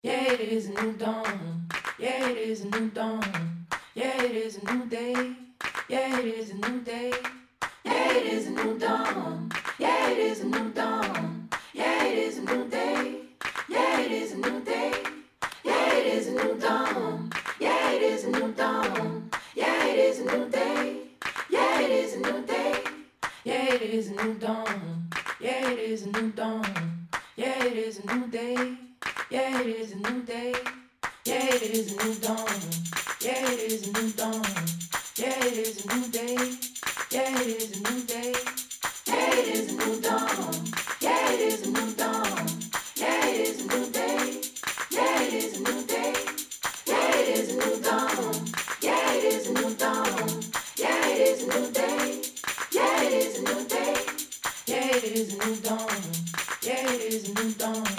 Yeah, it is a new dawn. Yeah, it is a new dawn. Yeah, it is a new day. Yeah, it is a new day. Yeah, it is a new dawn. Yeah, it is a new dawn. Yeah, it is a new day. Yeah, it is a new day. Yeah, it is a new dawn. Yeah, it is a new dawn. Yeah, it is a new day. Yeah, it is a new day. Yeah, it is a new dawn. Yeah, it is a new dawn. Yeah, it is a new day. Yeah, it is a new day. Yeah, it is a new dawn. Yeah, it is a new dawn. Yeah, it is a new day. Yeah, it is a new day. Yeah, it is a new dawn. Yeah, it is a new dawn. Yeah, it is a new day. Yeah, it is a new day. Yeah, it is a new dawn. Yeah, it is a new dawn. Yeah, it is a new day. Yeah, it is a new day. Yeah, it is a new dawn. Yeah, it is a new dawn.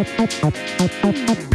up.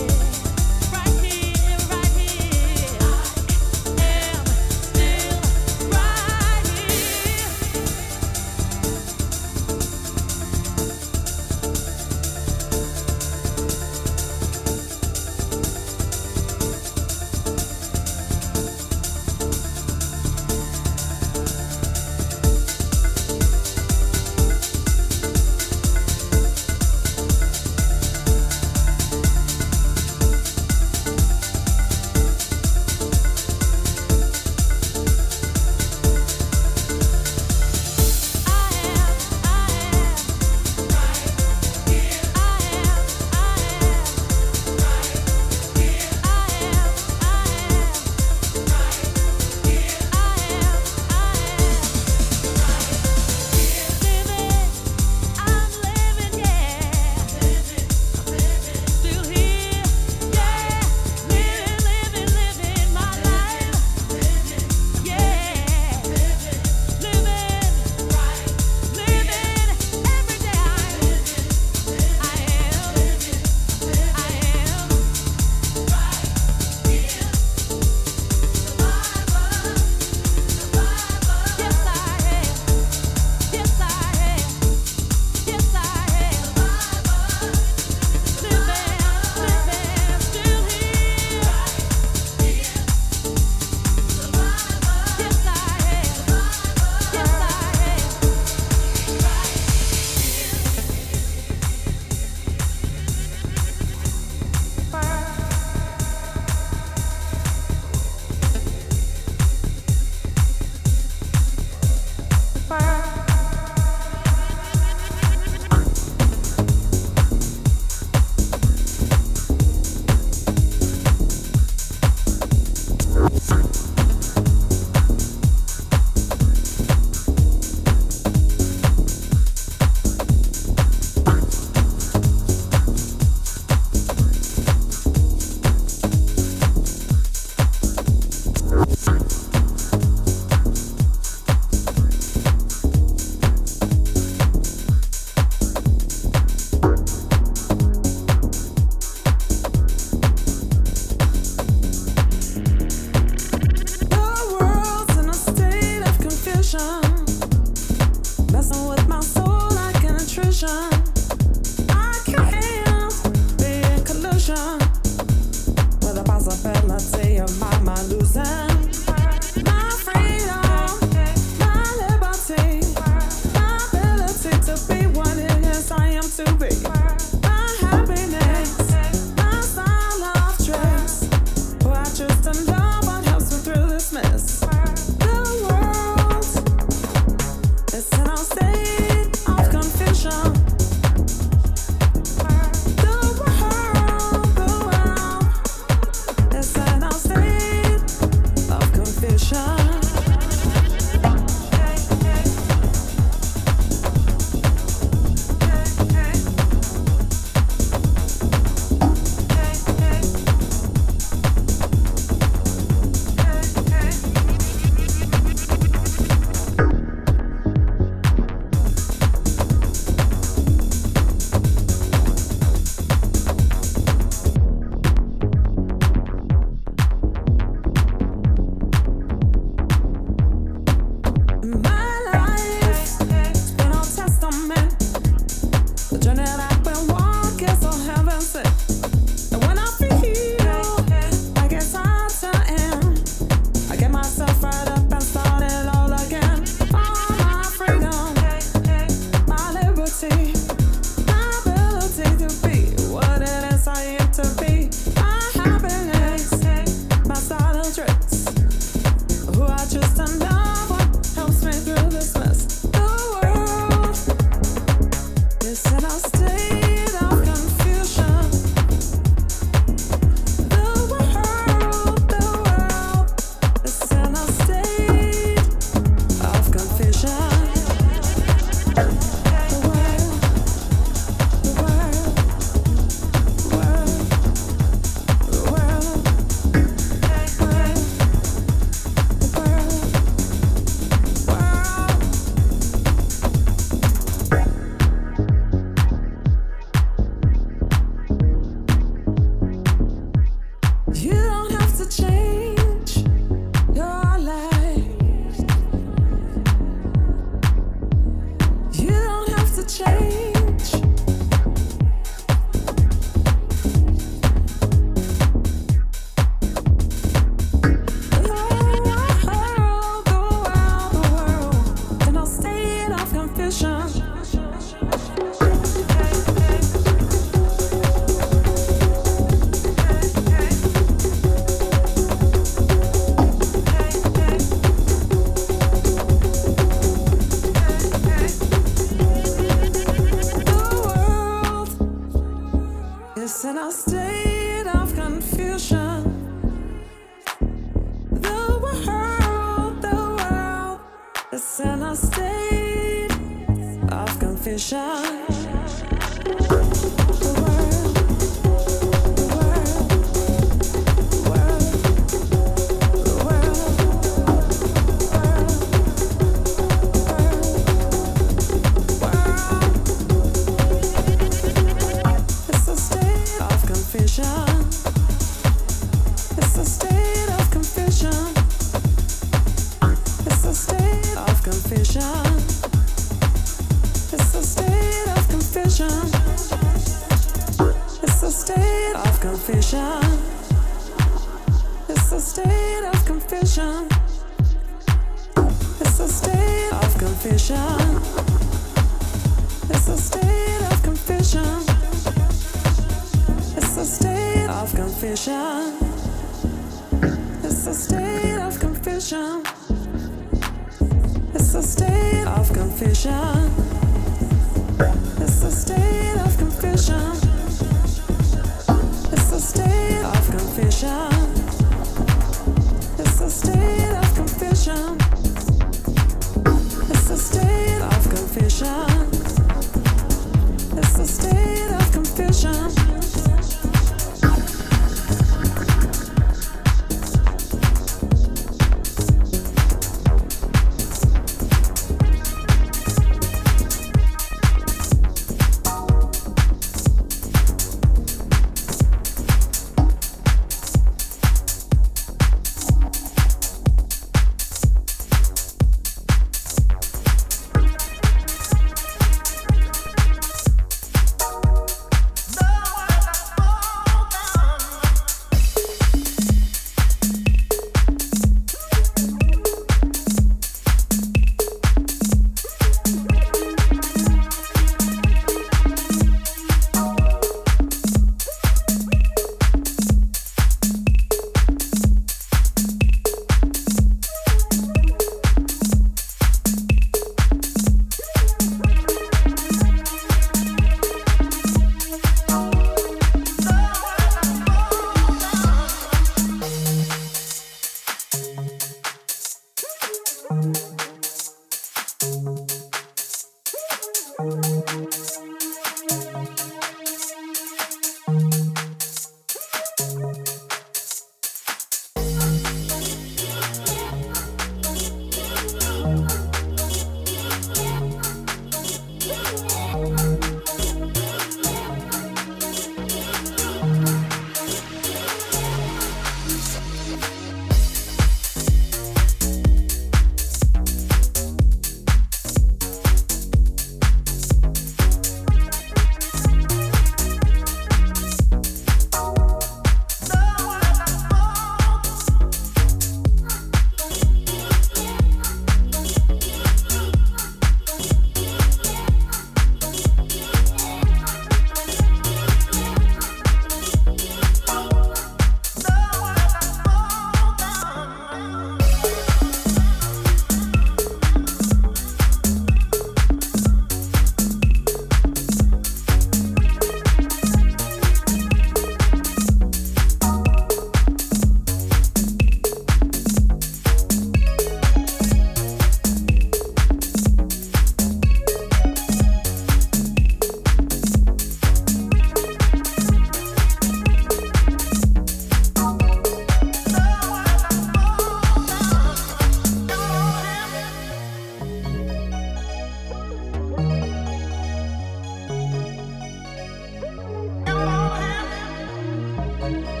Bye.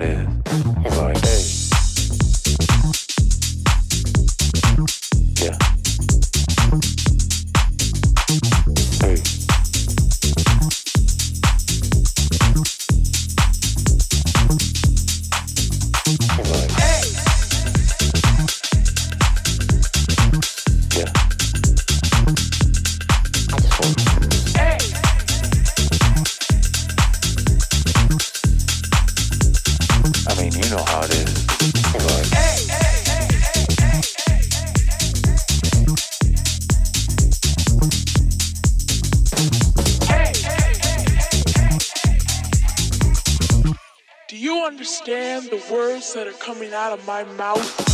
Is. Coming out of my mouth.